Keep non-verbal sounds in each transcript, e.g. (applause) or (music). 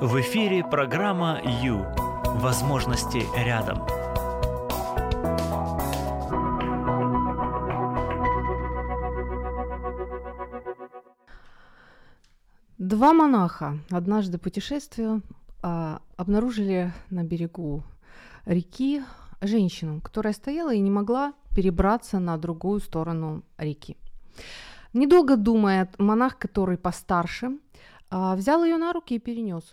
В эфире программа «Ю». Возможности рядом. Два монаха однажды путешествуя а, обнаружили на берегу реки женщину, которая стояла и не могла перебраться на другую сторону реки. Недолго думая, монах, который постарше, а, взял ее на руки и перенес.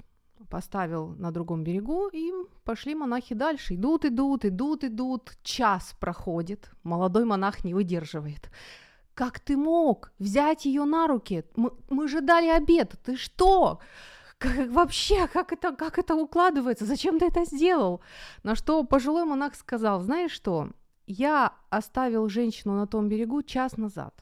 Поставил на другом берегу, и пошли монахи дальше. Идут, идут, идут, идут. Час проходит. Молодой монах не выдерживает. Как ты мог взять ее на руки? Мы, мы же дали обед. Ты что? Как, вообще, как это, как это укладывается? Зачем ты это сделал? На что пожилой монах сказал, знаешь что, я оставил женщину на том берегу час назад.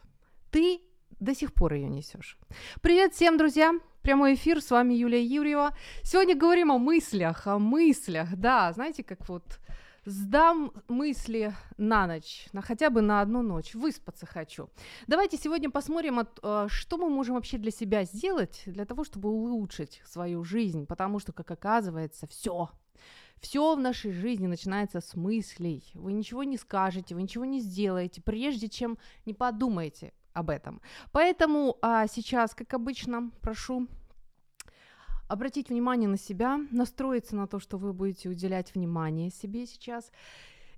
Ты до сих пор ее несешь. Привет всем, друзья! Прямой эфир, с вами Юлия Юрьева. Сегодня говорим о мыслях, о мыслях, да, знаете, как вот сдам мысли на ночь, на хотя бы на одну ночь, выспаться хочу. Давайте сегодня посмотрим, от, э, что мы можем вообще для себя сделать, для того, чтобы улучшить свою жизнь, потому что, как оказывается, все, все в нашей жизни начинается с мыслей. Вы ничего не скажете, вы ничего не сделаете, прежде чем не подумаете об этом. Поэтому а, сейчас, как обычно, прошу обратить внимание на себя, настроиться на то, что вы будете уделять внимание себе сейчас.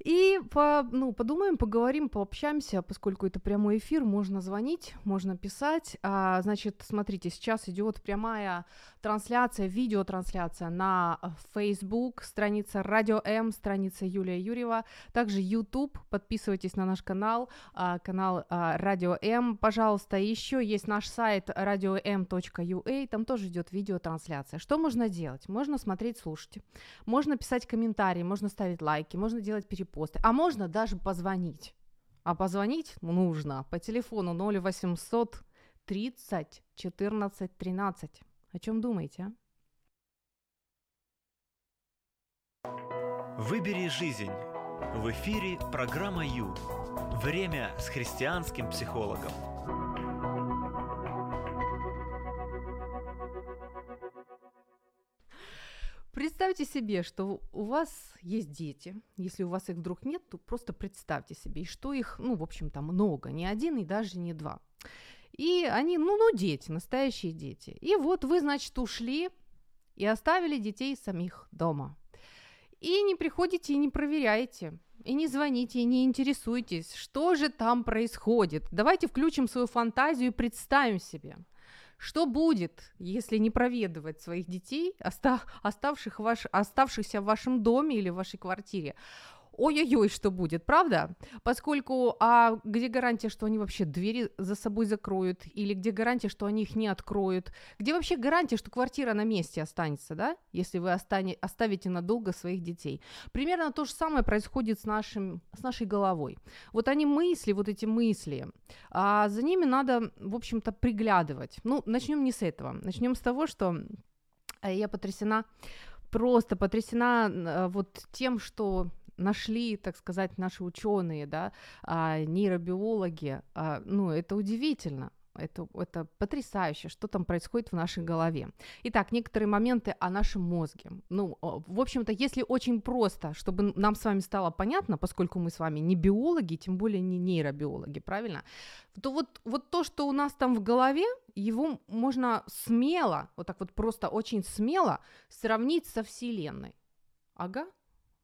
И по, ну, подумаем, поговорим, пообщаемся, поскольку это прямой эфир, можно звонить, можно писать. А, значит, смотрите, сейчас идет прямая трансляция, видеотрансляция на Facebook, страница Радио М, страница Юлия Юрьева, также YouTube, подписывайтесь на наш канал, а, канал а, Радио М, пожалуйста, еще есть наш сайт radio.m.ua, там тоже идет видеотрансляция. Что можно делать? Можно смотреть, слушать, можно писать комментарии, можно ставить лайки, можно делать перепосты, посты. А можно даже позвонить. А позвонить нужно по телефону 0800 30 14 13. О чем думаете, а? Выбери жизнь. В эфире программа Ю. Время с христианским психологом. Представьте себе, что у вас есть дети. Если у вас их вдруг нет, то просто представьте себе, что их, ну, в общем-то, много, не один и даже не два. И они, ну, ну, дети, настоящие дети. И вот вы, значит, ушли и оставили детей самих дома. И не приходите и не проверяете, и не звоните, и не интересуйтесь, что же там происходит. Давайте включим свою фантазию и представим себе – что будет, если не проведывать своих детей, оставших ваш, оставшихся в вашем доме или в вашей квартире? Ой-ой-ой, что будет, правда? Поскольку, а где гарантия, что они вообще двери за собой закроют, или где гарантия, что они их не откроют, где вообще гарантия, что квартира на месте останется, да, если вы остане, оставите надолго своих детей. Примерно то же самое происходит с, нашим, с нашей головой. Вот они мысли, вот эти мысли, а за ними надо, в общем-то, приглядывать. Ну, начнем не с этого, начнем с того, что э, я потрясена, просто потрясена э, вот тем, что нашли, так сказать, наши ученые, да, а, нейробиологи, а, ну, это удивительно. Это, это потрясающе, что там происходит в нашей голове. Итак, некоторые моменты о нашем мозге. Ну, в общем-то, если очень просто, чтобы нам с вами стало понятно, поскольку мы с вами не биологи, тем более не нейробиологи, правильно? То вот, вот то, что у нас там в голове, его можно смело, вот так вот просто очень смело сравнить со Вселенной. Ага,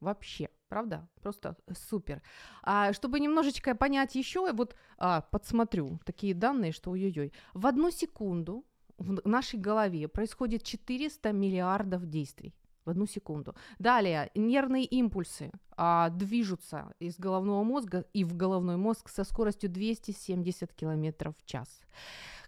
вообще правда? Просто супер. А, чтобы немножечко понять еще, вот а, подсмотрю такие данные, что ой-ой-ой. В одну секунду в нашей голове происходит 400 миллиардов действий в одну секунду. Далее, нервные импульсы а, движутся из головного мозга и в головной мозг со скоростью 270 км в час.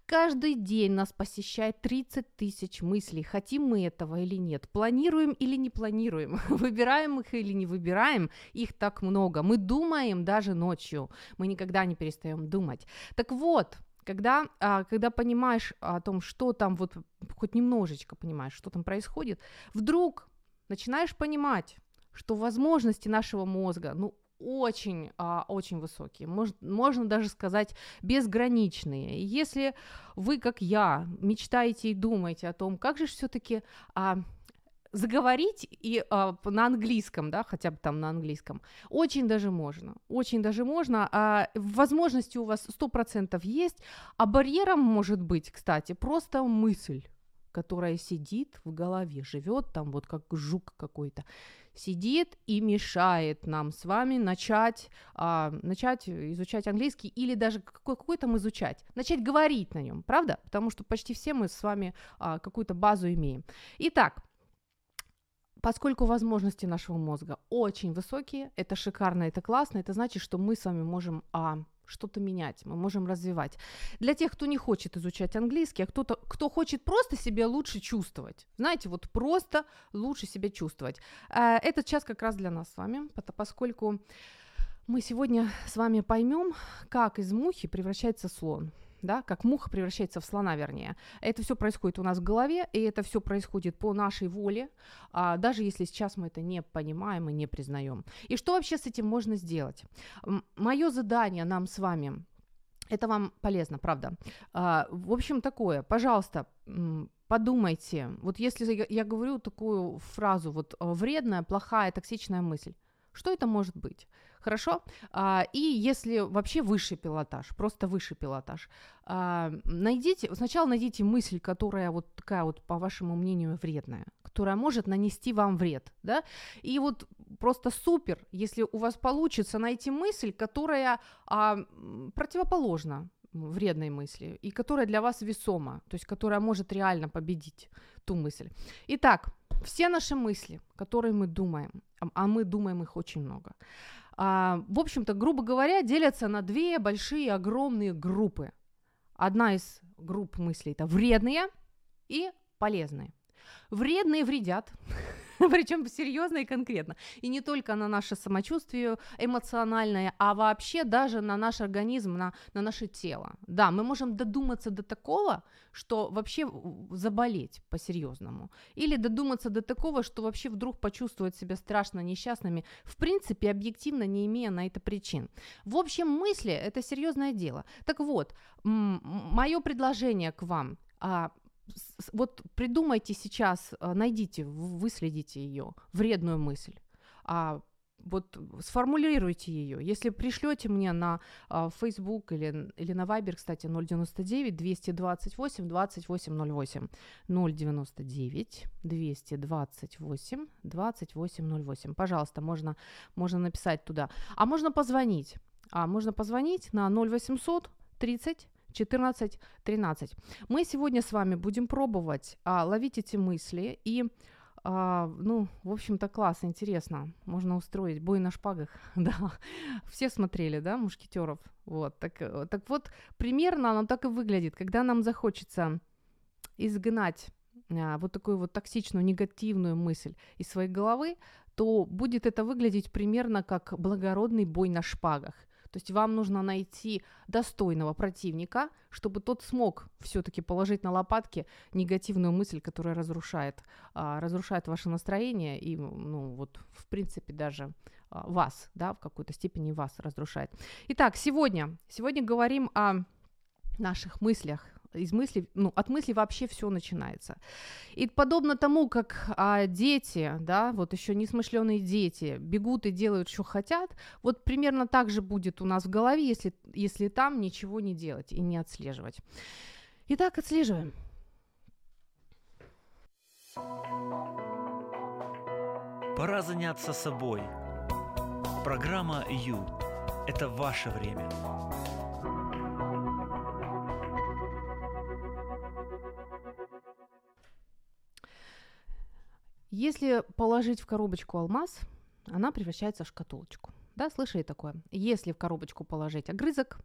Каждый день нас посещает 30 тысяч мыслей, хотим мы этого или нет, планируем или не планируем, (laughs) выбираем их или не выбираем, их так много. Мы думаем даже ночью, мы никогда не перестаем думать. Так вот, когда, а, когда понимаешь о том, что там, вот хоть немножечко понимаешь, что там происходит, вдруг начинаешь понимать, что возможности нашего мозга, ну, очень, а, очень высокие, Мож, можно даже сказать безграничные. Если вы, как я, мечтаете и думаете о том, как же все-таки а, заговорить и а, на английском, да, хотя бы там на английском, очень даже можно, очень даже можно. А, возможности у вас 100% есть, а барьером может быть, кстати, просто мысль которая сидит в голове, живет там вот как жук какой-то, сидит и мешает нам с вами начать, а, начать изучать английский или даже какой, какой там изучать, начать говорить на нем, правда? Потому что почти все мы с вами а, какую-то базу имеем. Итак, поскольку возможности нашего мозга очень высокие, это шикарно, это классно, это значит, что мы с вами можем а, что-то менять, мы можем развивать. Для тех, кто не хочет изучать английский, а кто-то, кто хочет просто себя лучше чувствовать, знаете, вот просто лучше себя чувствовать. Э, этот час как раз для нас с вами, поскольку мы сегодня с вами поймем, как из мухи превращается слон да, как муха превращается в слона, вернее. Это все происходит у нас в голове, и это все происходит по нашей воле, а, даже если сейчас мы это не понимаем и не признаем. И что вообще с этим можно сделать? Мое задание нам с вами это вам полезно, правда. А, в общем, такое. Пожалуйста, подумайте. Вот если я, говорю такую фразу, вот вредная, плохая, токсичная мысль, что это может быть? Хорошо? А, и если вообще высший пилотаж, просто высший пилотаж, а, найдите, сначала найдите мысль, которая вот такая вот, по вашему мнению, вредная, которая может нанести вам вред, да, и вот просто супер, если у вас получится найти мысль, которая а, противоположна вредной мысли, и которая для вас весома, то есть которая может реально победить ту мысль. Итак, все наши мысли, которые мы думаем, а мы думаем их очень много, а, в общем-то, грубо говоря, делятся на две большие огромные группы. Одна из групп мыслей это вредные и полезные. Вредные вредят, (laughs) причем серьезно и конкретно. И не только на наше самочувствие эмоциональное, а вообще даже на наш организм, на, на наше тело. Да, мы можем додуматься до такого, что вообще заболеть по-серьезному. Или додуматься до такого, что вообще вдруг почувствовать себя страшно несчастными, в принципе, объективно не имея на это причин. В общем, мысли – это серьезное дело. Так вот, мое предложение к вам а, вот придумайте сейчас, э, найдите, выследите ее, вредную мысль, а вот сформулируйте ее. Если пришлете мне на а, Facebook или, или на Viber, кстати, 099 228 2808 099 228 2808. Пожалуйста, можно, можно написать туда. А можно позвонить. А можно позвонить на 0800 30 14, 13. Мы сегодня с вами будем пробовать а, ловить эти мысли и а, ну, в общем-то, класс, интересно. Можно устроить бой на шпагах, (laughs) да. Все смотрели, да, мушкетеров. Вот, так, так вот, примерно оно так и выглядит. Когда нам захочется изгнать а, вот такую вот токсичную, негативную мысль из своей головы, то будет это выглядеть примерно как благородный бой на шпагах. То есть вам нужно найти достойного противника, чтобы тот смог все-таки положить на лопатки негативную мысль, которая разрушает, а, разрушает ваше настроение и, ну, вот, в принципе, даже а, вас, да, в какой-то степени вас разрушает. Итак, сегодня, сегодня говорим о наших мыслях, из мыслей, ну, от мыслей вообще все начинается. И подобно тому, как а, дети, да, вот еще несмышленые дети бегут и делают, что хотят, вот примерно так же будет у нас в голове, если, если там ничего не делать и не отслеживать. Итак, отслеживаем. Пора заняться собой. Программа Ю – это ваше время. Если положить в коробочку алмаз, она превращается в шкатулочку. Да, слышали такое? Если в коробочку положить огрызок,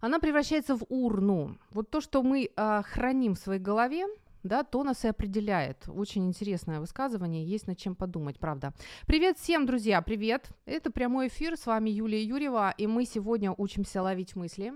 она превращается в урну. Вот то, что мы э, храним в своей голове, да, то нас и определяет. Очень интересное высказывание, есть над чем подумать, правда. Привет всем, друзья, привет. Это прямой эфир, с вами Юлия Юрьева, и мы сегодня учимся ловить мысли,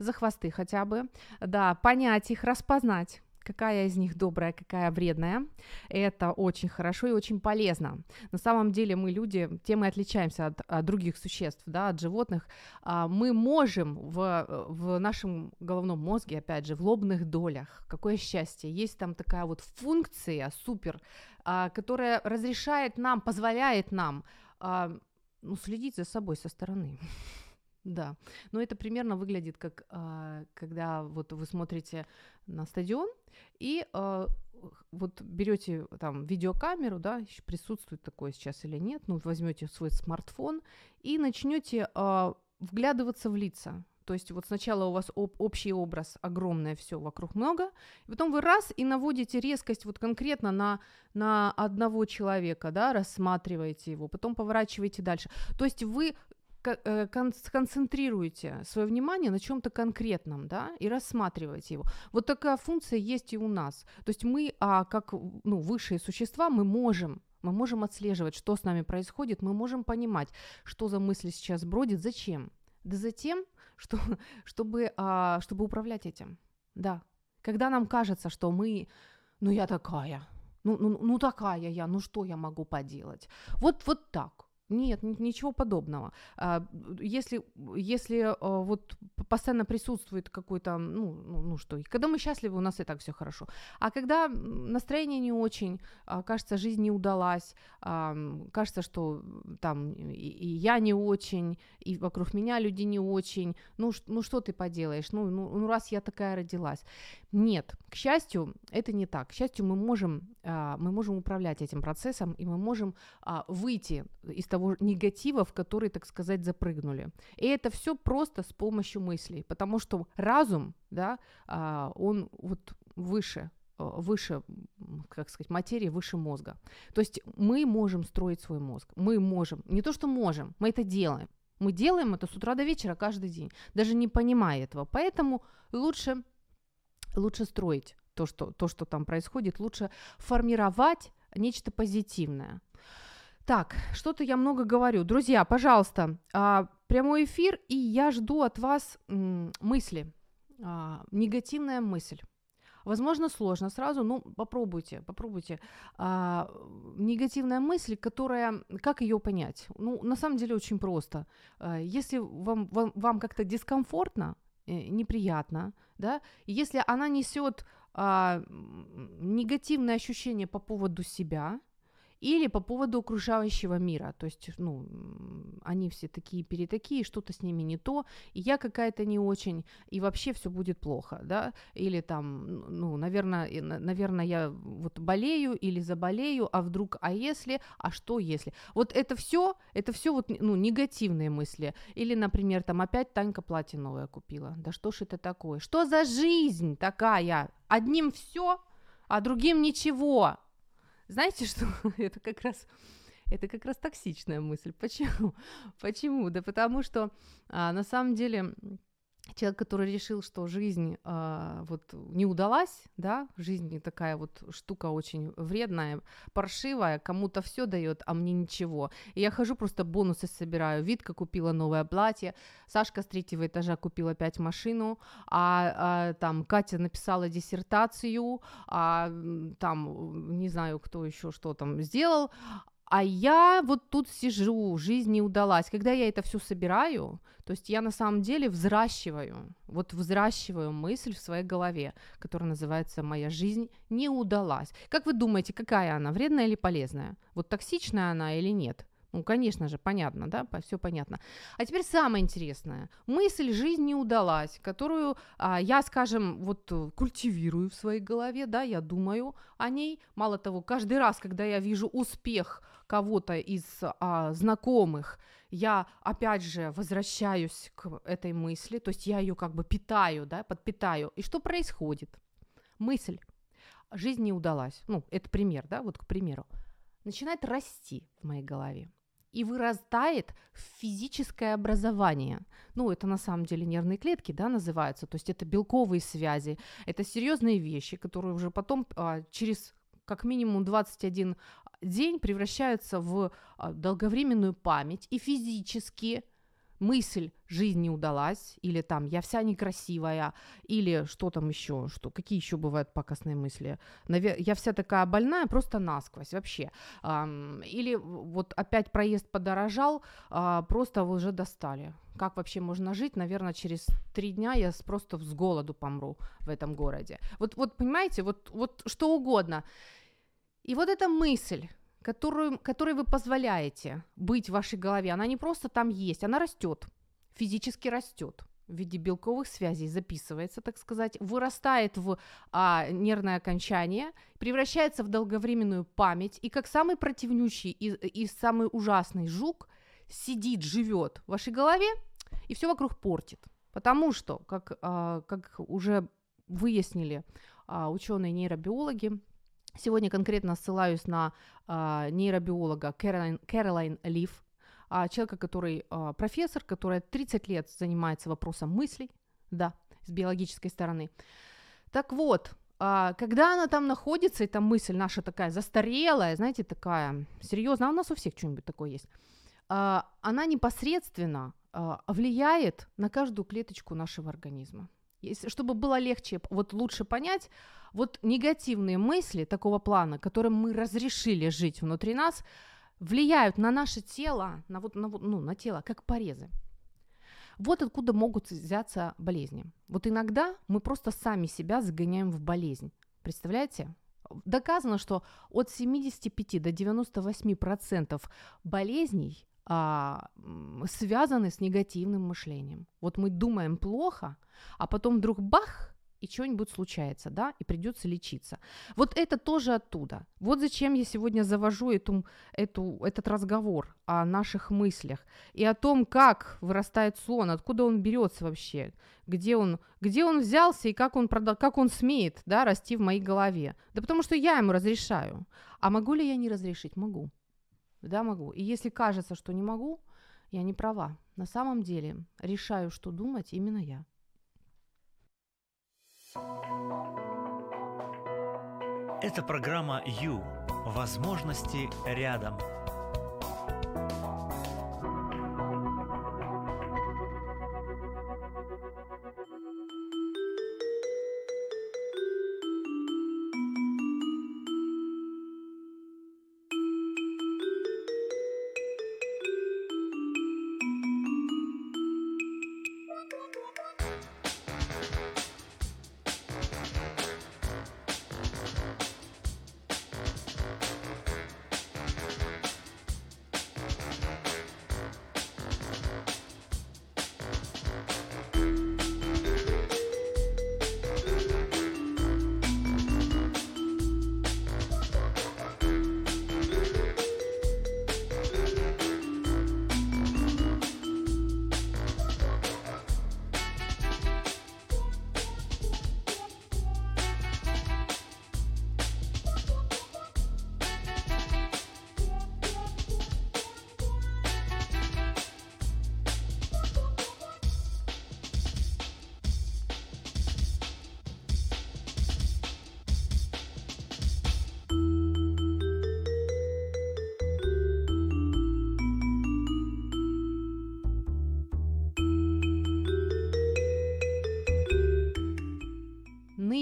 за хвосты хотя бы, да, понять их, распознать, какая из них добрая, какая вредная. Это очень хорошо и очень полезно. На самом деле мы люди, тем и отличаемся от, от других существ, да, от животных. А, мы можем в, в нашем головном мозге, опять же, в лобных долях, какое счастье, есть там такая вот функция супер, а, которая разрешает нам, позволяет нам а, ну, следить за собой со стороны. Да, но это примерно выглядит как, а, когда вот вы смотрите на стадион и а, вот берете там видеокамеру, да, присутствует такое сейчас или нет, ну возьмете свой смартфон и начнете а, вглядываться в лица. То есть вот сначала у вас об, общий образ огромное все вокруг много, и потом вы раз и наводите резкость вот конкретно на, на одного человека, да, рассматриваете его, потом поворачиваете дальше. То есть вы Э, сконцентрируете свое внимание на чем-то конкретном, да, и рассматриваете его. Вот такая функция есть и у нас. То есть мы, а, как ну, высшие существа, мы можем мы можем отслеживать, что с нами происходит, мы можем понимать, что за мысли сейчас бродит, зачем. Да затем, (laughs) что, чтобы, а, чтобы управлять этим. Да. Когда нам кажется, что мы, ну я такая, ну, ну, ну такая я, ну что я могу поделать? Вот, вот так. Нет, ничего подобного. А, если, если а, вот постоянно присутствует какой-то, ну, ну, ну что, когда мы счастливы, у нас и так все хорошо. А когда настроение не очень, а, кажется, жизнь не удалась, кажется, что там и я не очень, и вокруг меня люди не очень, ну, ну что ты поделаешь, ну, ну, ну раз я такая родилась. Нет, к счастью, это не так. К счастью, мы можем, мы можем управлять этим процессом, и мы можем выйти из того, негатива, в который, так сказать, запрыгнули. И это все просто с помощью мыслей, потому что разум, да, а, он вот выше а, выше, как сказать, материи, выше мозга. То есть мы можем строить свой мозг. Мы можем. Не то, что можем, мы это делаем. Мы делаем это с утра до вечера каждый день, даже не понимая этого. Поэтому лучше, лучше строить то что, то, что там происходит, лучше формировать нечто позитивное. Так, что-то я много говорю. Друзья, пожалуйста, а, прямой эфир, и я жду от вас мысли. А, негативная мысль. Возможно, сложно сразу, но попробуйте, попробуйте. А, негативная мысль, которая, как ее понять? Ну, на самом деле очень просто. А, если вам, вам, вам как-то дискомфортно, неприятно, да, если она несет а, негативное ощущение по поводу себя, или по поводу окружающего мира, то есть, ну, они все такие перетакие, что-то с ними не то, и я какая-то не очень, и вообще все будет плохо, да, или там, ну, наверное, наверное, я вот болею или заболею, а вдруг, а если, а что если? Вот это все, это все вот, ну, негативные мысли. Или, например, там опять Танька платье новое купила. Да что ж это такое? Что за жизнь такая? Одним все, а другим ничего. Знаете что? (laughs) это как раз это как раз токсичная мысль. Почему? (laughs) Почему? Да потому что а, на самом деле человек, который решил, что жизнь э, вот не удалась, да, жизнь такая вот штука очень вредная, паршивая, кому-то все дает, а мне ничего. И я хожу просто бонусы собираю. Витка купила новое платье, Сашка с третьего этажа купила опять машину, а, а там Катя написала диссертацию, а там не знаю кто еще что там сделал, а я вот тут сижу, жизнь не удалась. Когда я это все собираю, то есть я на самом деле взращиваю, вот взращиваю мысль в своей голове, которая называется «Моя жизнь не удалась». Как вы думаете, какая она, вредная или полезная? Вот токсичная она или нет? Ну, конечно же, понятно, да, все понятно. А теперь самое интересное. Мысль «жизнь не удалась», которую а, я, скажем, вот культивирую в своей голове, да, я думаю о ней. Мало того, каждый раз, когда я вижу успех кого-то из а, знакомых, я опять же возвращаюсь к этой мысли, то есть я ее как бы питаю, да, подпитаю. И что происходит? Мысль «жизнь не удалась», ну, это пример, да, вот к примеру, начинает расти в моей голове и вырастает в физическое образование. Ну, это на самом деле нервные клетки, да, называются, то есть это белковые связи, это серьезные вещи, которые уже потом а, через как минимум 21 день превращаются в а, долговременную память и физически мысль «жизнь не удалась», или там «я вся некрасивая», или что там еще, что, какие еще бывают пакостные мысли? Навер... «Я вся такая больная, просто насквозь вообще». Или вот опять проезд подорожал, а, просто уже достали. Как вообще можно жить? Наверное, через три дня я просто с голоду помру в этом городе. Вот, вот понимаете, вот, вот что угодно. И вот эта мысль, которую, которой вы позволяете быть в вашей голове, она не просто там есть, она растет, физически растет в виде белковых связей записывается, так сказать, вырастает в а, нервное окончание, превращается в долговременную память, и как самый противнющий и, и самый ужасный жук сидит, живет в вашей голове и все вокруг портит. Потому что, как, а, как уже выяснили а, ученые нейробиологи, Сегодня конкретно ссылаюсь на а, нейробиолога Кэролайн, Кэролайн Лив, а, человека, который а, профессор, которая 30 лет занимается вопросом мыслей, да, с биологической стороны. Так вот, а, когда она там находится, эта мысль наша такая застарелая, знаете, такая серьезная, а у нас у всех что-нибудь такое есть, а, она непосредственно а, влияет на каждую клеточку нашего организма. Чтобы было легче, вот лучше понять, вот негативные мысли такого плана, которым мы разрешили жить внутри нас, влияют на наше тело, на, вот, на, ну, на тело, как порезы. Вот откуда могут взяться болезни. Вот иногда мы просто сами себя загоняем в болезнь. Представляете? Доказано, что от 75 до 98 процентов болезней а, связаны с негативным мышлением. Вот мы думаем плохо, а потом вдруг бах, и что-нибудь случается, да, и придется лечиться. Вот это тоже оттуда. Вот зачем я сегодня завожу эту, эту, этот разговор о наших мыслях и о том, как вырастает сон, откуда он берется вообще, где он, где он взялся и как он, продал, как он смеет да, расти в моей голове. Да потому что я ему разрешаю. А могу ли я не разрешить? Могу. Да, могу. И если кажется, что не могу, я не права. На самом деле решаю, что думать именно я. Это программа «Ю». Возможности рядом.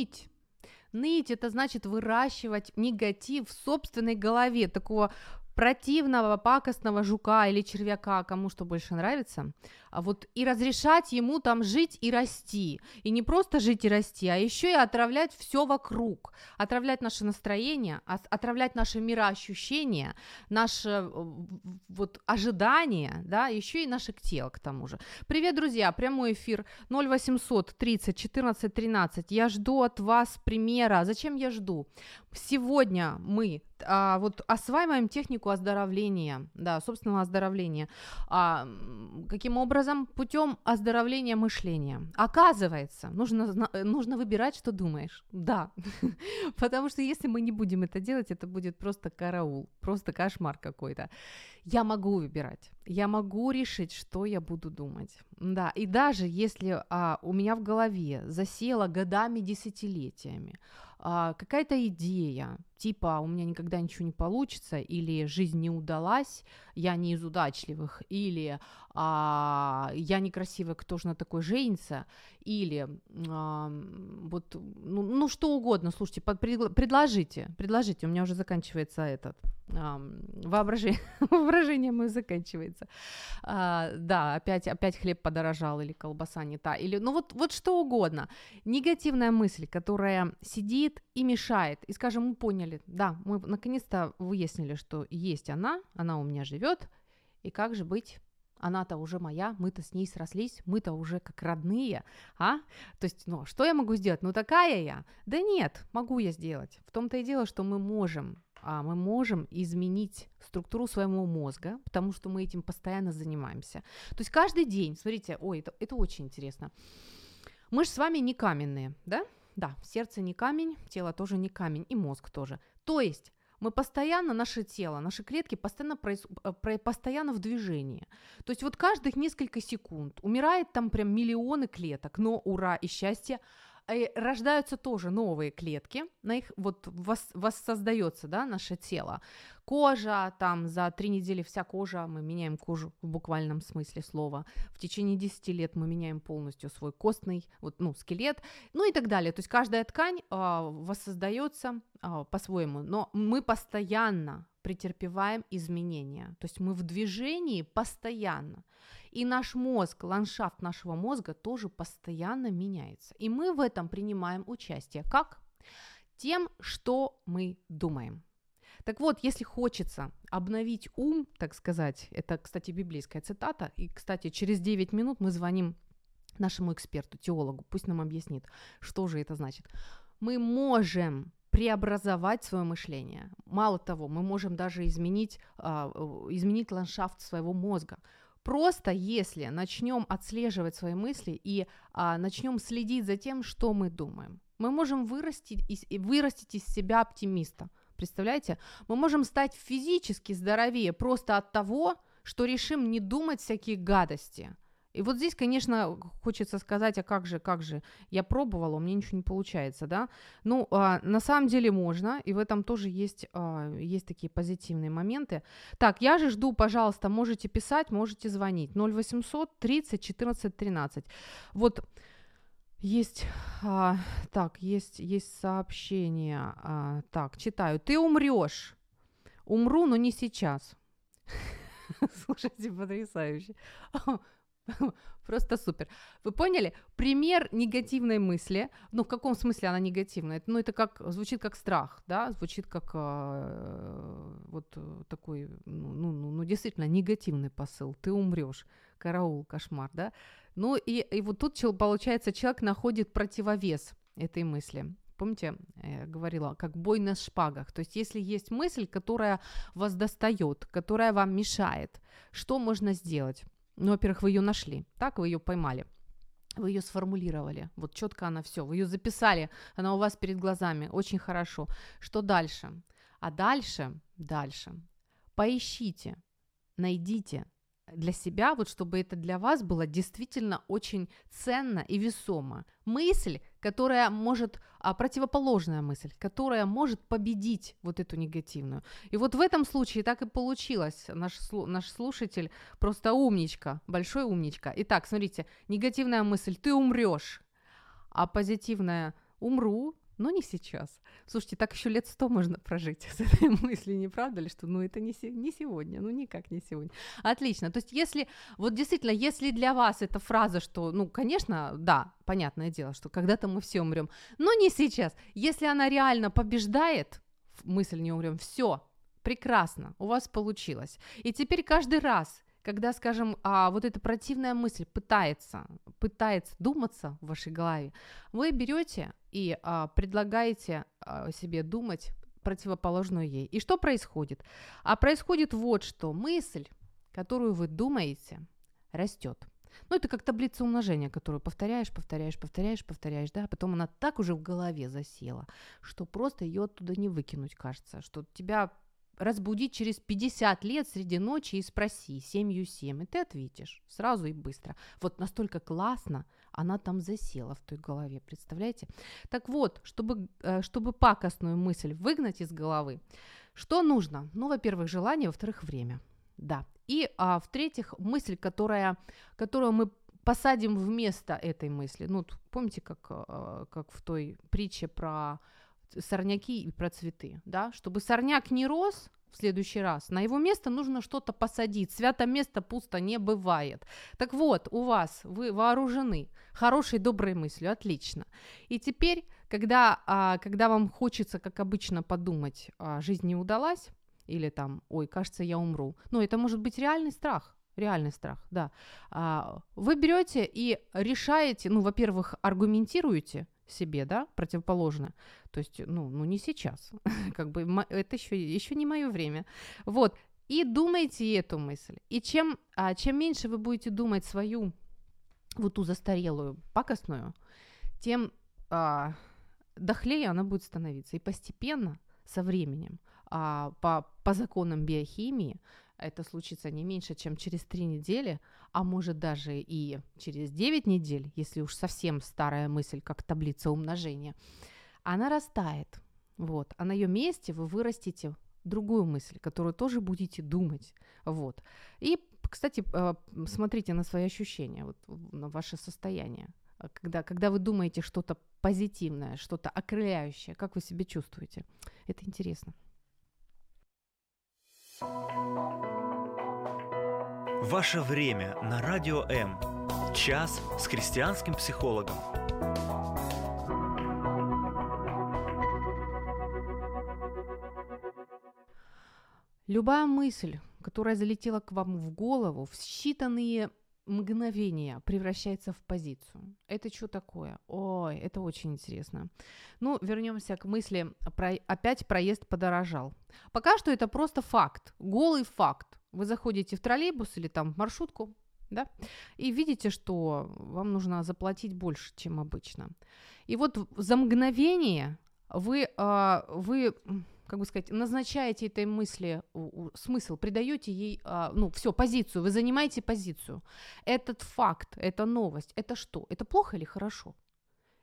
Ныть. Ныть это значит выращивать негатив в собственной голове, такого противного, пакостного жука или червяка, кому что больше нравится, вот и разрешать ему там жить и расти. И не просто жить и расти, а еще и отравлять все вокруг. Отравлять наше настроение, отравлять наше мироощущение, наше вот ожидание, да, еще и наше тело к тому же. Привет, друзья, прямой эфир 0800 30 14 13. Я жду от вас примера. Зачем я жду? Сегодня мы а, вот осваиваем технику оздоровления, да, собственного оздоровления. А, каким образом? Путем оздоровления мышления. Оказывается, нужно, нужно выбирать, что думаешь. Да, (laughs) потому что если мы не будем это делать, это будет просто караул, просто кошмар какой-то. Я могу выбирать, я могу решить, что я буду думать. Да, и даже если а, у меня в голове засела годами, десятилетиями, а, какая-то идея, типа у меня никогда ничего не получится, или жизнь не удалась, я не из удачливых, или а, я некрасивая, кто же на такой женится, или а, вот, ну, ну что угодно, слушайте, под, предложите, предложите, у меня уже заканчивается этот а, воображение, (laughs) воображение мое заканчивается. А, да, опять, опять хлеб подорожал, или колбаса не та, или, ну вот, вот что угодно. Негативная мысль, которая сидит и мешает, и, скажем, мы поняли, да, мы наконец-то выяснили, что есть она, она у меня живет, и как же быть? она-то уже моя, мы-то с ней срослись, мы-то уже как родные, а? То есть, ну, что я могу сделать? Ну, такая я. Да нет, могу я сделать. В том-то и дело, что мы можем, а мы можем изменить структуру своего мозга, потому что мы этим постоянно занимаемся. То есть каждый день, смотрите, ой, это, это очень интересно. Мы же с вами не каменные, да? Да, сердце не камень, тело тоже не камень, и мозг тоже. То есть мы постоянно, наше тело, наши клетки постоянно, произ, э, постоянно в движении. То есть вот каждых несколько секунд умирает там прям миллионы клеток, но ура и счастье, э, рождаются тоже новые клетки, на их вот вос, воссоздается, да, наше тело. Кожа, там за три недели вся кожа, мы меняем кожу в буквальном смысле слова. В течение 10 лет мы меняем полностью свой костный, вот, ну, скелет, ну и так далее. То есть каждая ткань а, воссоздается а, по-своему, но мы постоянно претерпеваем изменения. То есть мы в движении постоянно. И наш мозг, ландшафт нашего мозга тоже постоянно меняется. И мы в этом принимаем участие. Как? Тем, что мы думаем. Так вот, если хочется обновить ум, так сказать, это, кстати, библейская цитата, и, кстати, через 9 минут мы звоним нашему эксперту, теологу, пусть нам объяснит, что же это значит. Мы можем преобразовать свое мышление. Мало того, мы можем даже изменить, а, изменить ландшафт своего мозга. Просто если начнем отслеживать свои мысли и а, начнем следить за тем, что мы думаем, мы можем вырастить из, вырастить из себя оптимиста. Представляете? Мы можем стать физически здоровее просто от того, что решим не думать всякие гадости – и вот здесь, конечно, хочется сказать, а как же, как же, я пробовала, у меня ничего не получается, да. Ну, а, на самом деле можно, и в этом тоже есть, а, есть такие позитивные моменты. Так, я же жду, пожалуйста, можете писать, можете звонить. 0800 30 14 13. Вот есть, а, так, есть, есть сообщение, а, так, читаю. Ты умрешь. Умру, но не сейчас. (laughs) Слушайте, потрясающе. (laughs) Просто супер. Вы поняли? Пример негативной мысли. Ну, в каком смысле она негативная? Ну, это как звучит как страх, да, звучит как э, вот такой, ну, ну, ну, ну, действительно, негативный посыл. Ты умрешь. Караул, кошмар, да? Ну, и, и вот тут, получается, человек находит противовес этой мысли. Помните, я говорила, как бой на шпагах. То есть, если есть мысль, которая вас достает, которая вам мешает, что можно сделать? Ну, во-первых, вы ее нашли, так, вы ее поймали. Вы ее сформулировали, вот четко она все, вы ее записали, она у вас перед глазами, очень хорошо. Что дальше? А дальше, дальше, поищите, найдите для себя, вот чтобы это для вас было действительно очень ценно и весомо. Мысль, которая может, а, противоположная мысль, которая может победить вот эту негативную. И вот в этом случае так и получилось. Наш, наш слушатель просто умничка, большой умничка. Итак, смотрите, негативная мысль, ты умрешь, а позитивная, умру, но не сейчас. Слушайте, так еще лет сто можно прожить с этой (laughs) мыслью, не правда ли, что ну это не, не сегодня, ну никак не сегодня. Отлично. То есть если, вот действительно, если для вас эта фраза, что, ну, конечно, да, понятное дело, что когда-то мы все умрем, но не сейчас. Если она реально побеждает, мысль не умрем, все, прекрасно, у вас получилось. И теперь каждый раз, когда, скажем, а, вот эта противная мысль пытается, пытается думаться в вашей голове, вы берете и а, предлагаете а, себе думать противоположную ей. И что происходит? А происходит вот что. Мысль, которую вы думаете, растет. Ну, это как таблица умножения, которую повторяешь, повторяешь, повторяешь, повторяешь, да, а потом она так уже в голове засела, что просто ее оттуда не выкинуть, кажется, что тебя разбудить через 50 лет среди ночи и спроси семью семь, и ты ответишь сразу и быстро. Вот настолько классно она там засела в той голове, представляете? Так вот, чтобы, э, чтобы пакостную мысль выгнать из головы, что нужно? Ну, во-первых, желание, во-вторых, время. Да. И, а, в-третьих, мысль, которая, которую мы посадим вместо этой мысли. Ну, помните, как, э, как в той притче про сорняки и про цветы, да? Чтобы сорняк не рос, в следующий раз. На его место нужно что-то посадить. Свято место пусто не бывает. Так вот, у вас, вы вооружены хорошей, доброй мыслью, отлично. И теперь, когда, а, когда вам хочется, как обычно, подумать, а, жизнь не удалась, или там, ой, кажется, я умру. Ну, это может быть реальный страх, реальный страх, да. А, вы берете и решаете, ну, во-первых, аргументируете себе, да, противоположное. То есть, ну, ну не сейчас, (laughs) как бы это еще, еще не мое время. Вот, и думайте эту мысль. И чем, а, чем меньше вы будете думать свою вот ту застарелую, пакостную, тем а, дохлее она будет становиться. И постепенно, со временем, а, по, по законам биохимии, это случится не меньше, чем через три недели, а может даже и через 9 недель, если уж совсем старая мысль, как таблица умножения, она растает. Вот. А на ее месте вы вырастите другую мысль, которую тоже будете думать. Вот. И, кстати, э, смотрите на свои ощущения, вот, на ваше состояние. Когда, когда вы думаете что-то позитивное, что-то окрыляющее, как вы себя чувствуете? Это интересно. Ваше время на Радио М. Час с христианским психологом. Любая мысль, которая залетела к вам в голову, в считанные мгновения превращается в позицию. Это что такое? Ой, это очень интересно. Ну, вернемся к мысли, про, опять проезд подорожал. Пока что это просто факт, голый факт. Вы заходите в троллейбус или там в маршрутку, да, и видите, что вам нужно заплатить больше, чем обычно. И вот за мгновение вы, а, вы как бы сказать, назначаете этой мысли смысл, придаете ей, а, ну, все, позицию, вы занимаете позицию. Этот факт, эта новость, это что? Это плохо или хорошо?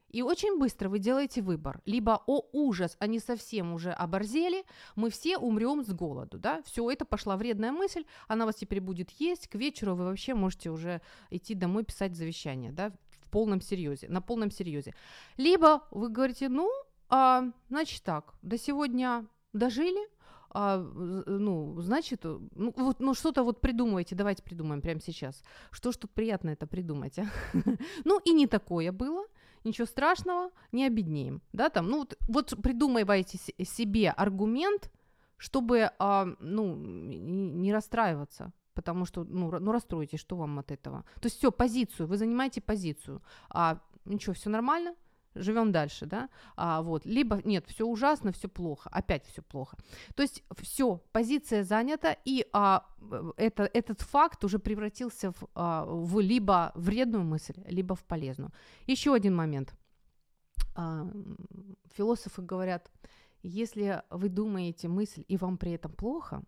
И очень быстро вы делаете выбор. Либо, о ужас, они совсем уже оборзели, мы все умрем с голоду, да? Все, это пошла вредная мысль, она вас теперь будет есть, к вечеру вы вообще можете уже идти домой писать завещание, да, в полном серьезе, на полном серьезе. Либо вы говорите, ну, а, значит так, до сегодня дожили, а, ну, значит, ну, вот, ну, что-то вот придумывайте, давайте придумаем прямо сейчас. Что ж тут приятно это придумать, а? (laughs) Ну, и не такое было, ничего страшного, не обеднеем, да, там, ну, вот, вот придумывайте себе аргумент, чтобы, а, ну, не расстраиваться, потому что, ну, ну, расстроитесь, что вам от этого. То есть все, позицию, вы занимаете позицию, а ничего, все нормально, живем дальше, да, а, вот, либо нет, все ужасно, все плохо, опять все плохо. То есть все, позиция занята, и а, это, этот факт уже превратился в, а, в либо вредную мысль, либо в полезную. Еще один момент. А, философы говорят, если вы думаете мысль и вам при этом плохо,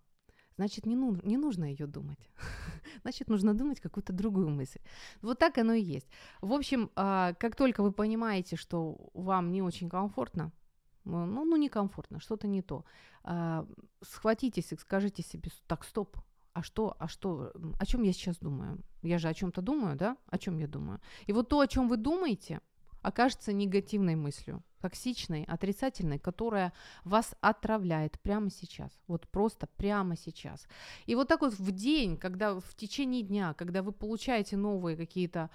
значит, не, ну, не нужно ее думать. (laughs) значит, нужно думать какую-то другую мысль. Вот так оно и есть. В общем, а, как только вы понимаете, что вам не очень комфортно, ну, ну, ну некомфортно, что-то не то, а, схватитесь и скажите себе, так, стоп, а что, а что, о чем я сейчас думаю? Я же о чем-то думаю, да? О чем я думаю? И вот то, о чем вы думаете, окажется негативной мыслью, токсичной, отрицательной, которая вас отравляет прямо сейчас, вот просто прямо сейчас. И вот так вот в день, когда в течение дня, когда вы получаете новые какие-то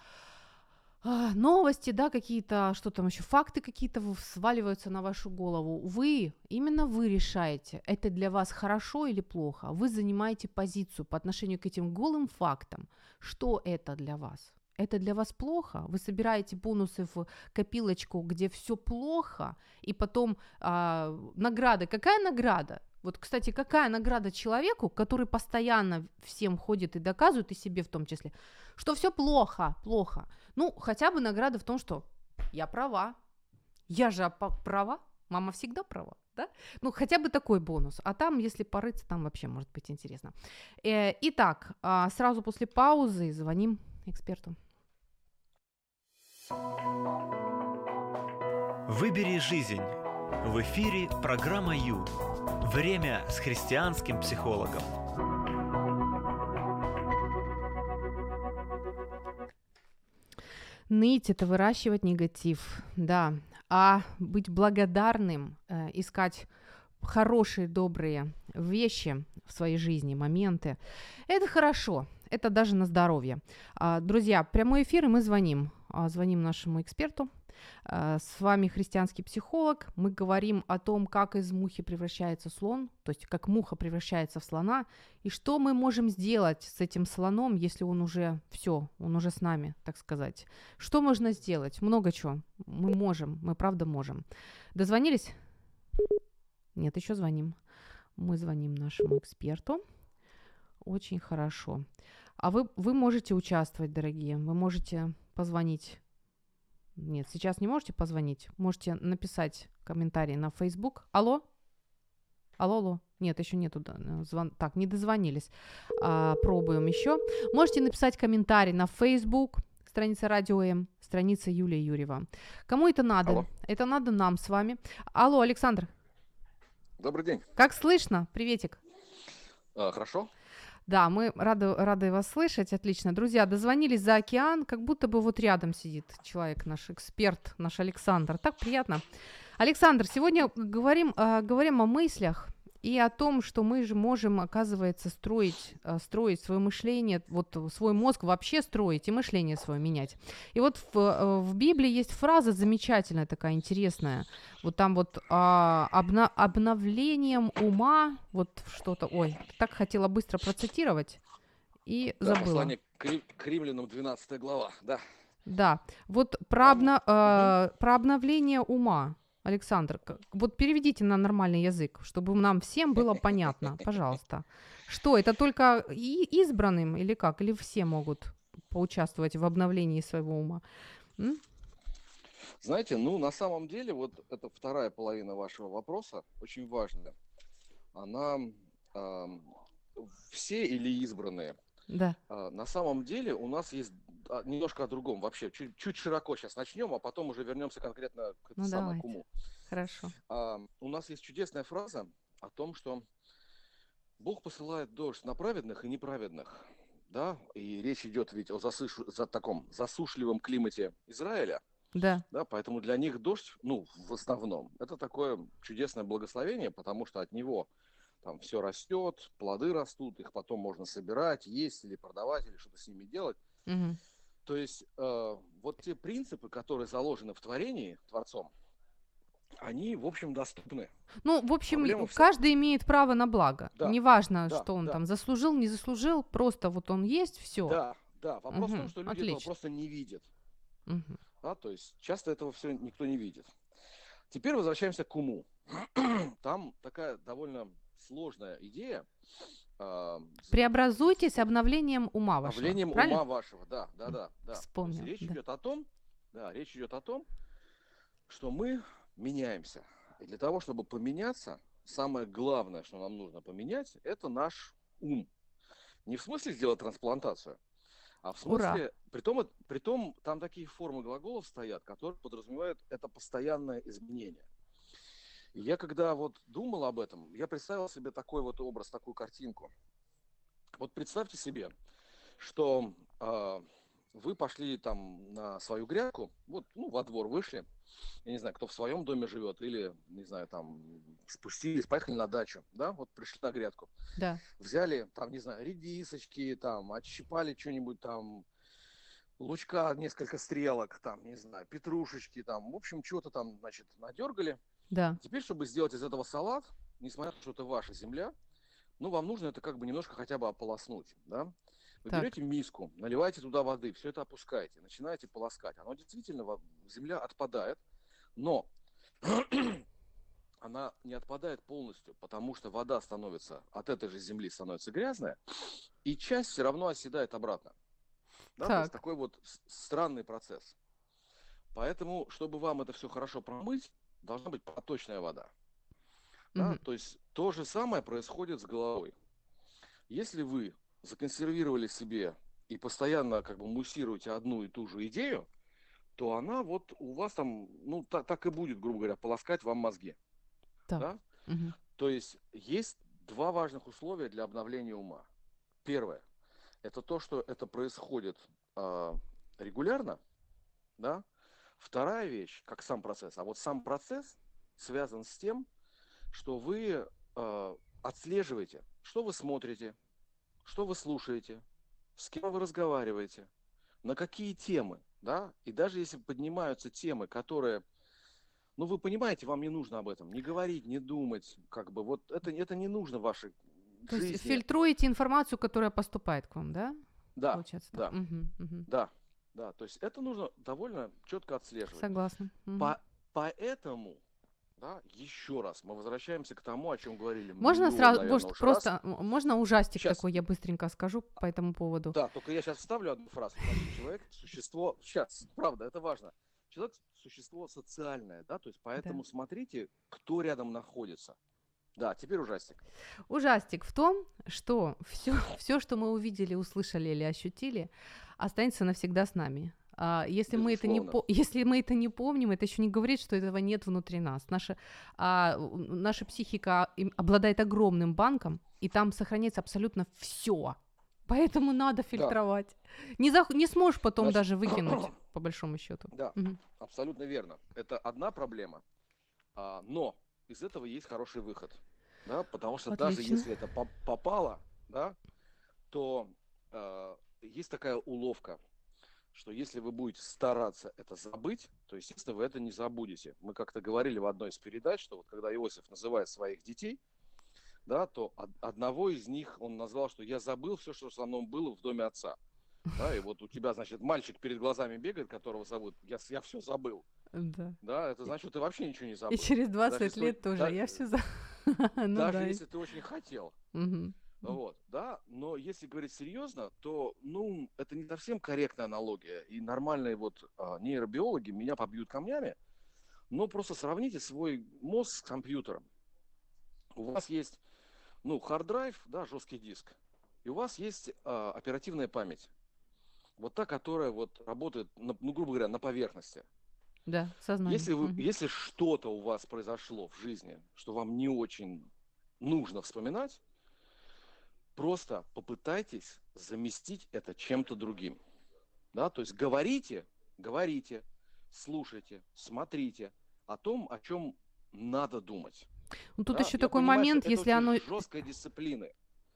а, новости, да, какие-то, что там еще, факты какие-то сваливаются на вашу голову. Вы, именно вы решаете, это для вас хорошо или плохо. Вы занимаете позицию по отношению к этим голым фактам. Что это для вас? Это для вас плохо, вы собираете бонусы в копилочку, где все плохо, и потом а, награда. Какая награда? Вот, кстати, какая награда человеку, который постоянно всем ходит и доказывает, и себе в том числе, что все плохо, плохо. Ну, хотя бы награда в том, что я права. Я же права, мама всегда права. Да? Ну, хотя бы такой бонус. А там, если порыться, там вообще может быть интересно. Э, итак, а, сразу после паузы звоним эксперту. Выбери жизнь. В эфире программа Ю. Время с христианским психологом. Ныть это выращивать негатив, да. А быть благодарным, э, искать хорошие, добрые вещи в своей жизни, моменты, это хорошо, это даже на здоровье. А, друзья, прямой эфир, и мы звоним. А, звоним нашему эксперту, Э, с вами христианский психолог. Мы говорим о том, как из мухи превращается слон, то есть как муха превращается в слона, и что мы можем сделать с этим слоном, если он уже все, он уже с нами, так сказать. Что можно сделать? Много чего. Мы можем, мы правда можем. Дозвонились? Нет, еще звоним. Мы звоним нашему эксперту. Очень хорошо. А вы, вы можете участвовать, дорогие. Вы можете позвонить нет, сейчас не можете позвонить. Можете написать комментарий на Facebook. Алло? Алло, алло. Нет, еще нету. Э, звон... Так, не дозвонились. А, пробуем еще. Можете написать комментарий на Facebook, страница Радио М, страница Юлия Юрьева. Кому это надо? Алло. Это надо нам с вами. Алло, Александр. Добрый день. Как слышно? Приветик. А, хорошо. Да, мы рады, рады вас слышать, отлично. Друзья, дозвонились за океан, как будто бы вот рядом сидит человек, наш эксперт, наш Александр. Так приятно. Александр, сегодня говорим, э, говорим о мыслях, и о том, что мы же можем, оказывается, строить, э, строить свое мышление, вот свой мозг вообще строить и мышление свое менять. И вот в, э, в Библии есть фраза замечательная такая, интересная. Вот там вот а, обна, обновлением ума, вот что-то, ой, так хотела быстро процитировать и да, забыла. Послание к, к римлянам 12 глава, да. Да, вот про, обна, э, про обновление ума. Александр, вот переведите на нормальный язык, чтобы нам всем было понятно, (laughs) пожалуйста. Что, это только и избранным или как? Или все могут поучаствовать в обновлении своего ума? М? Знаете, ну на самом деле вот эта вторая половина вашего вопроса очень важная. Она э, все или избранные. Да. Э, на самом деле у нас есть немножко о другом вообще. Чуть, чуть широко сейчас начнем, а потом уже вернемся конкретно к ну, самому куму. Хорошо. А, у нас есть чудесная фраза о том, что Бог посылает дождь на праведных и неправедных. Да, и речь идет ведь о засыш... за таком засушливом климате Израиля. Да. Да, поэтому для них дождь, ну, в основном, это такое чудесное благословение, потому что от него там все растет, плоды растут, их потом можно собирать, есть или продавать, или что-то с ними делать. Угу. То есть э, вот те принципы, которые заложены в творении Творцом, они, в общем, доступны. Ну, в общем, Проблема каждый имеет право на благо. Да, Неважно, да, что он да. там заслужил, не заслужил, просто вот он есть, все. Да, да. Вопрос угу, в том, что люди отлично. этого просто не видят. Угу. Да, то есть часто этого все никто не видит. Теперь возвращаемся к уму. (clears throat) Там такая довольно сложная идея, Преобразуйтесь обновлением ума вашего. Обновлением правильно? ума вашего, да, да, да. да. Вспомнил. Речь да. идет о том, да, речь идет о том, что мы меняемся. И для того, чтобы поменяться, самое главное, что нам нужно поменять, это наш ум. Не в смысле сделать трансплантацию, а в смысле, при том, при том там такие формы глаголов стоят, которые подразумевают это постоянное изменение. Я когда вот думал об этом, я представил себе такой вот образ, такую картинку. Вот представьте себе, что э, вы пошли там на свою грядку, вот, ну, во двор вышли, я не знаю, кто в своем доме живет, или, не знаю, там, спустились, поехали на дачу, да, вот пришли на грядку. Да. Взяли, там, не знаю, редисочки, там, отщипали что-нибудь там, лучка, несколько стрелок, там, не знаю, петрушечки, там, в общем, что-то там, значит, надергали, да. Теперь, чтобы сделать из этого салат, несмотря на то, что это ваша земля, ну, вам нужно это как бы немножко хотя бы ополоснуть, да? Вы так. берете миску, наливаете туда воды, все это опускаете, начинаете полоскать. Оно действительно, земля отпадает, но (clears throat) она не отпадает полностью, потому что вода становится, от этой же земли становится грязная, и часть все равно оседает обратно. Да? Так. То есть такой вот странный процесс. Поэтому, чтобы вам это все хорошо промыть, должна быть поточная вода. Да? Угу. То есть то же самое происходит с головой. Если вы законсервировали себе и постоянно как бы муссируете одну и ту же идею, то она вот у вас там, ну, так, так и будет, грубо говоря, полоскать вам мозги. Так. Да? Мгм. То есть есть два важных условия для обновления ума. Первое – это то, что это происходит а, регулярно, да. Вторая вещь, как сам процесс. А вот сам процесс связан с тем, что вы а, отслеживаете, что вы смотрите, что вы слушаете, с кем вы разговариваете, на какие темы, да. И даже если поднимаются темы, которые ну, вы понимаете, вам не нужно об этом не говорить, не думать, как бы, вот это, это не нужно вашей То есть жизни. фильтруете информацию, которая поступает к вам, да? Да, Получается да. Мгм, мгм. да, да, то есть это нужно довольно четко отслеживать. Согласна. Мгм. По- поэтому, да, еще раз, мы возвращаемся к тому, о чем говорили. Можно миллион, сразу, наверное, может, просто, раз. можно ужастик Щас. такой, я быстренько скажу по этому поводу. Да, только я сейчас вставлю одну фразу. Человек, существо, сейчас, правда, это важно. Человек – существо социальное, да, то есть поэтому смотрите, кто рядом находится. Да, теперь ужастик. Ужастик в том, что все, все, что мы увидели, услышали или ощутили, останется навсегда с нами. А, если, мы это не если мы это не помним, это еще не говорит, что этого нет внутри нас. Наша, а, наша психика обладает огромным банком, и там сохраняется абсолютно все. Поэтому надо фильтровать. Не, зах- не сможешь потом Значит, даже выкинуть, (clears throat) по большому счету. Да, Мгм. абсолютно верно. Это одна проблема, а, но из этого есть хороший выход. Да, потому что даже Отлично. если это поп- попало, да, то а, есть такая уловка, что если вы будете стараться это забыть, то, естественно, вы это не забудете. Мы как-то говорили в одной из передач, что вот когда Иосиф называет своих детей, да, то од- одного из них он назвал, что я забыл все, что со мной было в доме отца. Да, и вот у тебя, значит, мальчик перед глазами бегает, которого зовут, я, я все забыл. Да. Да, это значит, что ты вообще ничего не И забыл. через 20 если лет тоже. да, я все за... (laughs) ну, Даже да. если ты очень хотел. Мгм. Вот, да, но если говорить серьезно, то, ну, это не совсем корректная аналогия. И нормальные вот а, нейробиологи меня побьют камнями, но просто сравните свой мозг с компьютером. У вас есть, ну, hard drive, да, жесткий диск, и у вас есть а, оперативная память. Вот та, которая вот работает, на- ну, грубо говоря, на поверхности. Да, сознание. Если, вы, если что-то у вас произошло в жизни, что вам не очень нужно вспоминать, просто попытайтесь заместить это чем-то другим. Да, то есть говорите, говорите, слушайте, смотрите о том, о чем надо думать. Ну, тут Да, еще я такой понимаю, момент, если оно, жесткая дисциплина.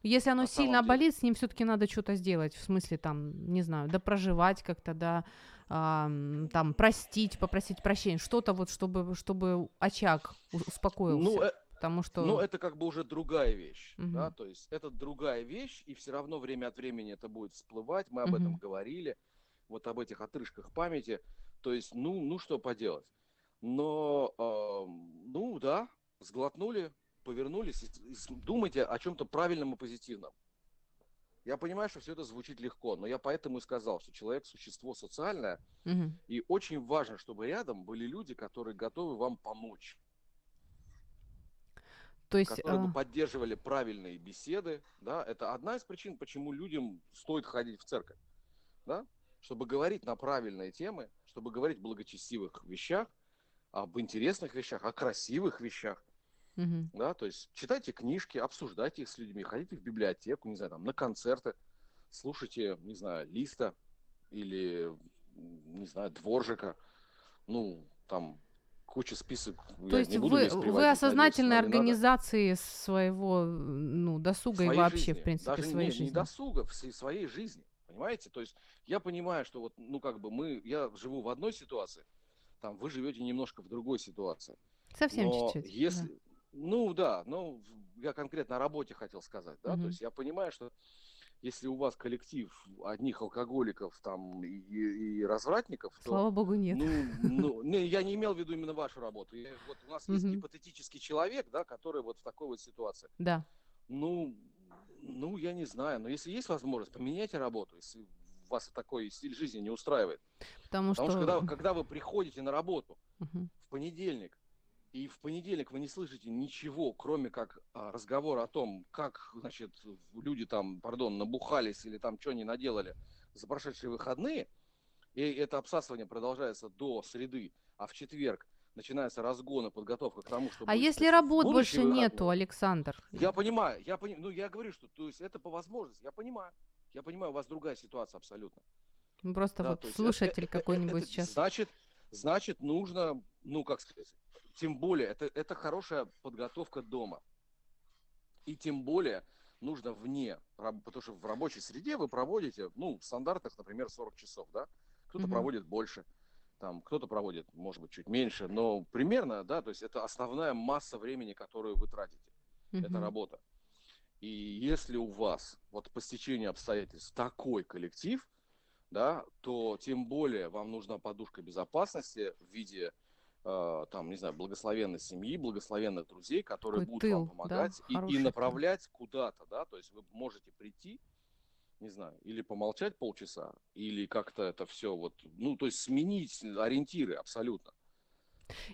Если оно сильно деле. болит, с ним все-таки надо что-то сделать. В смысле, там, не знаю, да проживать как-то, да, ам, там, простить, попросить прощения. Что-то вот, чтобы, чтобы очаг успокоился. Ну, э, потому что... Ну, это как бы уже другая вещь, Мгм. да, то есть это другая вещь, и все равно время от времени это будет всплывать, мы об этом Мгм. говорили, вот об этих отрыжках памяти, то есть, ну, ну что поделать. Но, эм, ну да, сглотнули, повернулись, и думайте о чем-то правильном и позитивном. Я понимаю, что все это звучит легко, но я поэтому и сказал, что человек существо социальное, Мгм. и очень важно, чтобы рядом были люди, которые готовы вам помочь. То есть... которые а, бы поддерживали правильные беседы, да, это одна из причин, почему людям стоит ходить в церковь, да, чтобы говорить на правильные темы, чтобы говорить о благочестивых вещах, об интересных вещах, о красивых вещах, мгм. да, то есть читайте книжки, обсуждайте их с людьми, ходите в библиотеку, не знаю, там, на концерты, слушайте, не знаю, Листа или, не знаю, Дворжика, ну, там, куча список. То есть вы, вы надеюсь, осознательной но не надо. организации своего ну, досуга и своей вообще, жизни. в принципе, Даже своей не, жизни. не досуга, в своей- жизни. Понимаете? То есть я понимаю, что вот, ну, как бы мы, я живу в одной ситуации, там вы живете немножко в другой ситуации. Совсем чуть-чуть. да. Ну да, ну я конкретно о работе хотел сказать, да, Мгм. то есть я понимаю, что если у вас коллектив одних алкоголиков там и, и- развратников, то Слава богу, нет. ну, ну, не, я не имел в виду именно вашу работу. Я- вот у нас есть Мгм. гипотетический человек, да, который вот в такой вот ситуации. Да. Ну, ну, я не знаю. Но если есть возможность, поменяйте работу, если вас такой стиль жизни не устраивает. Потому, Потому что... что когда, когда вы приходите на работу Мгм. в понедельник, и в понедельник вы не слышите ничего, кроме как а, разговора о том, как, значит, люди там, пардон, набухались или там что они наделали за прошедшие выходные, и это обсасывание продолжается до среды, а в четверг начинается разгон и подготовка к тому, чтобы... А если работ больше нету, Александр? Я понимаю, я понимаю, ну я говорю, что то есть это по возможности, я понимаю, я понимаю, у вас другая ситуация абсолютно. Просто да, вот слушатель это, какой-нибудь это, сейчас. Значит, значит, нужно, ну как сказать, тем более, это, это хорошая подготовка дома. И тем более нужно вне, потому что в рабочей среде вы проводите, ну, в стандартах, например, 40 часов, да, кто-то угу. проводит больше, там кто-то проводит, может быть, чуть меньше, но примерно, да, то есть это основная масса времени, которую вы тратите. Угу. Это работа. И если у вас вот по стечению обстоятельств такой коллектив, да, то тем более вам нужна подушка безопасности в виде там, не знаю, благословенной семьи, благословенных друзей, которые Какой будут тыл, вам помогать да? и, и направлять тыл. куда-то, да, то есть вы можете прийти, не знаю, или помолчать полчаса, или как-то это все вот, ну, то есть сменить ориентиры абсолютно.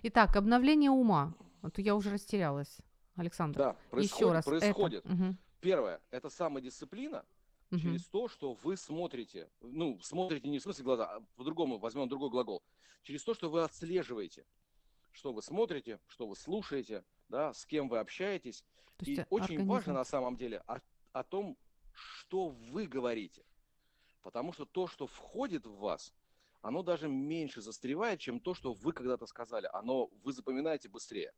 Итак, обновление ума. Вот я уже растерялась, Александр. Да, происходит. Еще раз. Происходит. Это... Угу. Первое, это самодисциплина угу. через то, что вы смотрите, ну, смотрите не в смысле глаза, а по-другому, возьмем другой глагол, через то, что вы отслеживаете, что вы смотрите, что вы слушаете, да, с кем вы общаетесь. И очень важно на самом деле о, о том, что вы говорите. Потому что то, что входит в вас, оно даже меньше застревает, чем то, что вы когда-то сказали. Оно вы запоминаете быстрее.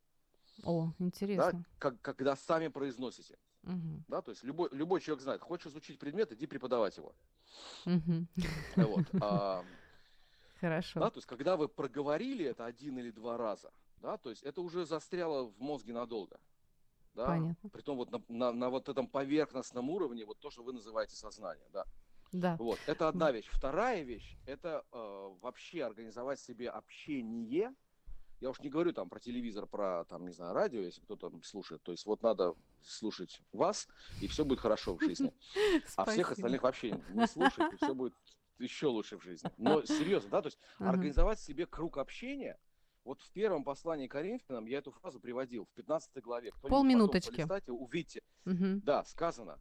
О, интересно. Да, как, когда сами произносите. Угу. Да, то есть любой, любой человек знает, хочешь изучить предмет, иди преподавать его. Угу. Вот. А, Хорошо. Да, то есть когда вы проговорили это один или два раза, да, то есть это уже застряло в мозге надолго. Да? Понятно. Притом вот на, на, на вот этом поверхностном уровне, вот то, что вы называете сознание, да. Да. Вот, это одна вещь. Вторая вещь, это э, вообще организовать себе общение. Я уж не говорю там про телевизор, про там, не знаю, радио, если кто-то слушает. То есть вот надо слушать вас, и все будет хорошо в жизни. (laughs) А всех остальных вообще не слушать, и все будет еще лучше в жизни. Но серьезно, да, то есть организовать себе круг общения, вот в первом послании Коринфянам я эту фразу приводил, в 15 главе. Полминуточки. Полистайте, увидите. Угу. Да, сказано,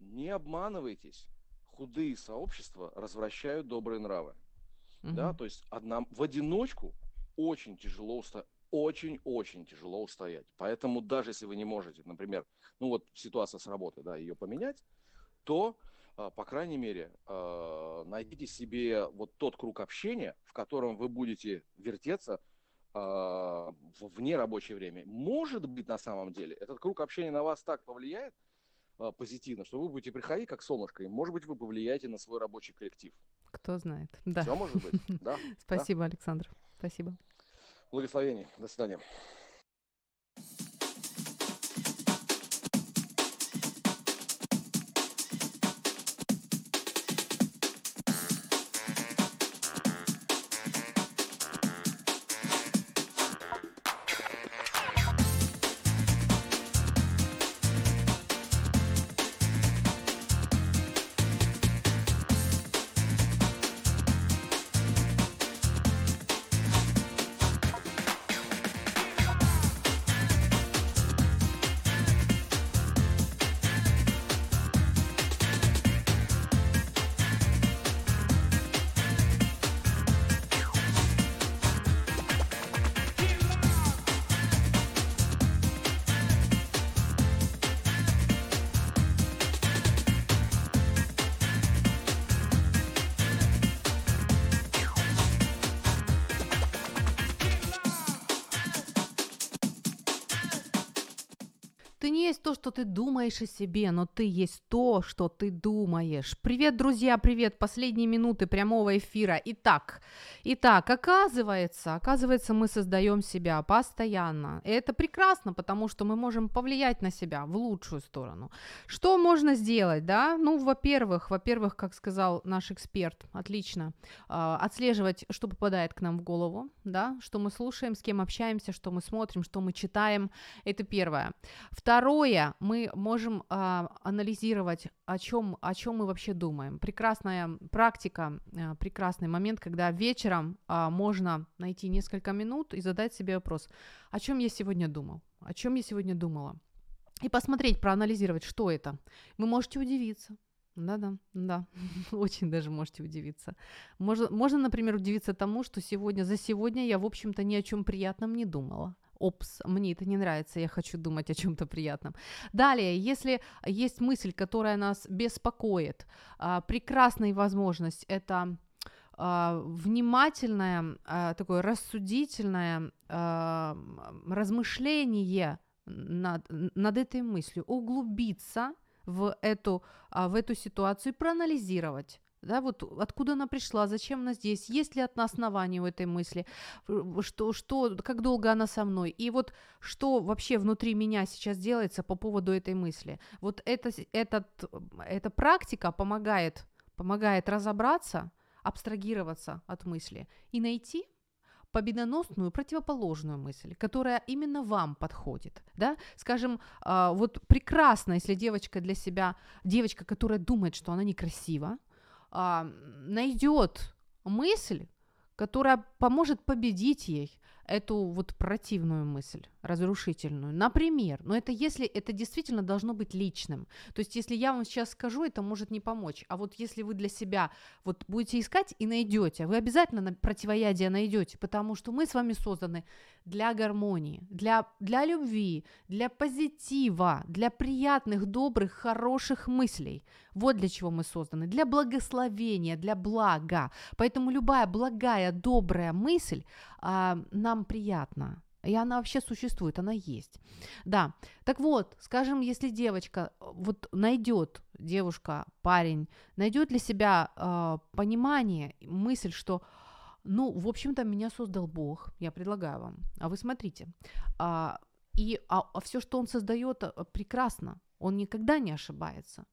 не обманывайтесь, худые сообщества развращают добрые нравы. Угу. Да, то есть одна, в одиночку очень тяжело устоять очень-очень тяжело устоять. Поэтому даже если вы не можете, например, ну вот ситуация с работой, да, ее поменять, то, по крайней мере, а, найдите себе вот тот круг общения, в котором вы будете вертеться э, вне рабочее время. Может быть, на самом деле, этот круг общения на вас так повлияет позитивно, что вы будете приходить как солнышко, и, может быть, вы повлияете на свой рабочий коллектив. Кто знает. Да. Все может быть. Да. (laughs) Спасибо, Александр. Спасибо. Благословений. До свидания. То, что ты думаешь о себе, но ты есть то, что ты думаешь. Привет, друзья, привет. Последние минуты прямого эфира. Итак, итак, оказывается, оказывается, мы создаем себя постоянно. И это прекрасно, потому что мы можем повлиять на себя в лучшую сторону. Что можно сделать, да? Ну, во-первых, во-первых, как сказал наш эксперт, отлично, э, отслеживать, что попадает к нам в голову, да, что мы слушаем, с кем общаемся, что мы смотрим, что мы читаем. Это первое. Второе Второе, мы можем а, анализировать, о чем, о чем мы вообще думаем. Прекрасная практика, а, прекрасный момент, когда вечером а, можно найти несколько минут и задать себе вопрос, о чем я сегодня думал, о чем я сегодня думала. И посмотреть, проанализировать, что это. Вы можете удивиться. Да-да, да, (laughs) очень даже можете удивиться. Можно, можно, например, удивиться тому, что сегодня, за сегодня я, в общем-то, ни о чем приятном не думала. Опс, мне это не нравится, я хочу думать о чем-то приятном. Далее, если есть мысль, которая нас беспокоит, а, прекрасная возможность это а, внимательное, а, такое рассудительное размышление над, над этой мыслью, углубиться в эту, в эту ситуацию проанализировать да, вот откуда она пришла, зачем она здесь, есть ли от нас основания у этой мысли, что, что, как долго она со мной, и вот что вообще внутри меня сейчас делается по поводу этой мысли. Вот это, этот, эта практика помогает, помогает разобраться, абстрагироваться от мысли и найти победоносную противоположную мысль, которая именно вам подходит, да, скажем, а, вот прекрасно, если девочка для себя, девочка, которая думает, что она некрасива, найдет мысль, которая поможет победить ей эту вот противную мысль, разрушительную. Например, но это если это действительно должно быть личным. То есть если я вам сейчас скажу, это может не помочь. А вот если вы для себя вот будете искать и найдете, вы обязательно противоядие найдете, потому что мы с вами созданы для гармонии, для, для любви, для позитива, для приятных, добрых, хороших мыслей. Вот для чего мы созданы. Для благословения, для блага. Поэтому любая благая, добрая мысль нам приятна. И она вообще существует, она есть. Да. Так вот, скажем, если девочка вот найдет, девушка, парень, найдет для себя э, понимание, мысль, что ну, в общем-то, меня создал Бог, я предлагаю вам. А вы смотрите. А, и а, а все, что он создает, прекрасно. Он никогда не ошибается.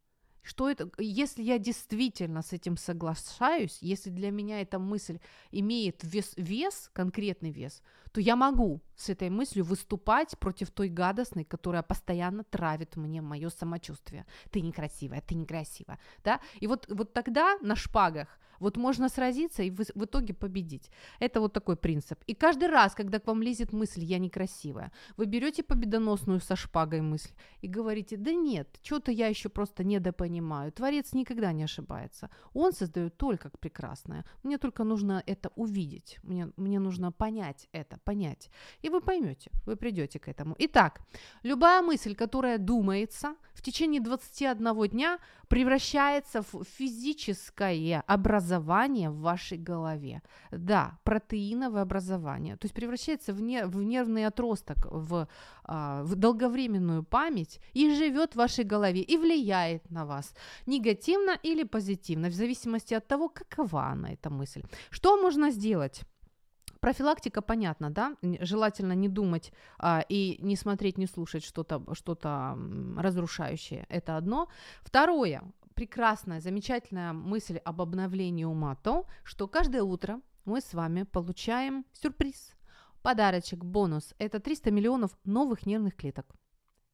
Что это, если я действительно с этим соглашаюсь, если для меня эта мысль имеет вес, вес, конкретный вес, то я могу с этой мыслью выступать против той гадостной, которая постоянно травит мне мое самочувствие. Ты некрасивая, ты некрасивая, да? И вот, вот тогда на шпагах вот можно сразиться и в, в итоге победить. Это вот такой принцип. И каждый раз, когда к вам лезет мысль «я некрасивая», вы берете победоносную со шпагой мысль и говорите «да нет, что-то я еще просто недопонимаю». Творец никогда не ошибается. Он создает только прекрасное. Мне только нужно это увидеть. Мне, мне нужно понять это, понять. И вы поймете, вы придете к этому. Итак, любая мысль, которая думается в течение 21 дня, превращается в физическое образование в вашей голове. Да, протеиновое образование. То есть превращается в, не, в нервный отросток, в, а, в долговременную память и живет в вашей голове и влияет на вас негативно или позитивно, в зависимости от того, какова она, эта мысль. Что можно сделать? Профилактика, понятно, да? Желательно не думать а, и не смотреть, не слушать что-то что разрушающее. Это одно. Второе, прекрасная, замечательная мысль об обновлении ума, то, что каждое утро мы с вами получаем сюрприз, подарочек, бонус. Это 300 миллионов новых нервных клеток.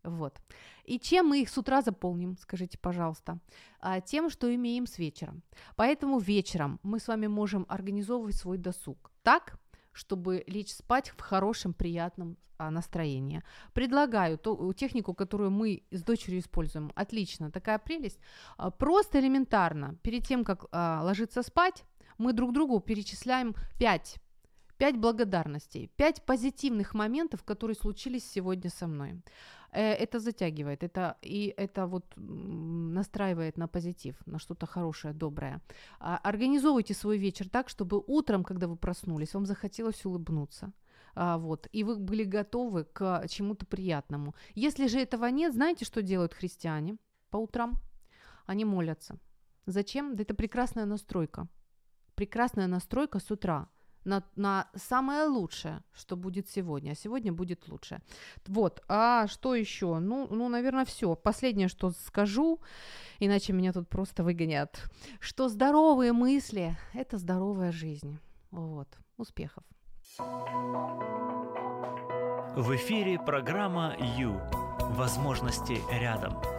Вот. И чем мы их с утра заполним, скажите, пожалуйста? А, тем, что имеем с вечера. Поэтому вечером мы с вами можем организовывать свой досуг так, чтобы лечь спать в хорошем, приятном а, настроении. Предлагаю ту технику, которую мы с дочерью используем. Отлично, такая прелесть. А, просто элементарно, перед тем, как а, ложиться спать, мы друг другу перечисляем 5 пять благодарностей, пять позитивных моментов, которые случились сегодня со мной. Э, это затягивает, это, и это вот настраивает на позитив, на что-то хорошее, доброе. А, организовывайте свой вечер так, чтобы утром, когда вы проснулись, вам захотелось улыбнуться. А, вот, и вы были готовы к чему-то приятному. Если же этого нет, знаете, что делают христиане по утрам? Они молятся. Зачем? Да это прекрасная настройка. Прекрасная настройка с утра на, на самое лучшее, что будет сегодня. А сегодня будет лучше. Вот. А что еще? Ну, ну, наверное, все. Последнее, что скажу, иначе меня тут просто выгонят. Что здоровые мысли – это здоровая жизнь. Вот. Успехов. В эфире программа «Ю». Возможности рядом.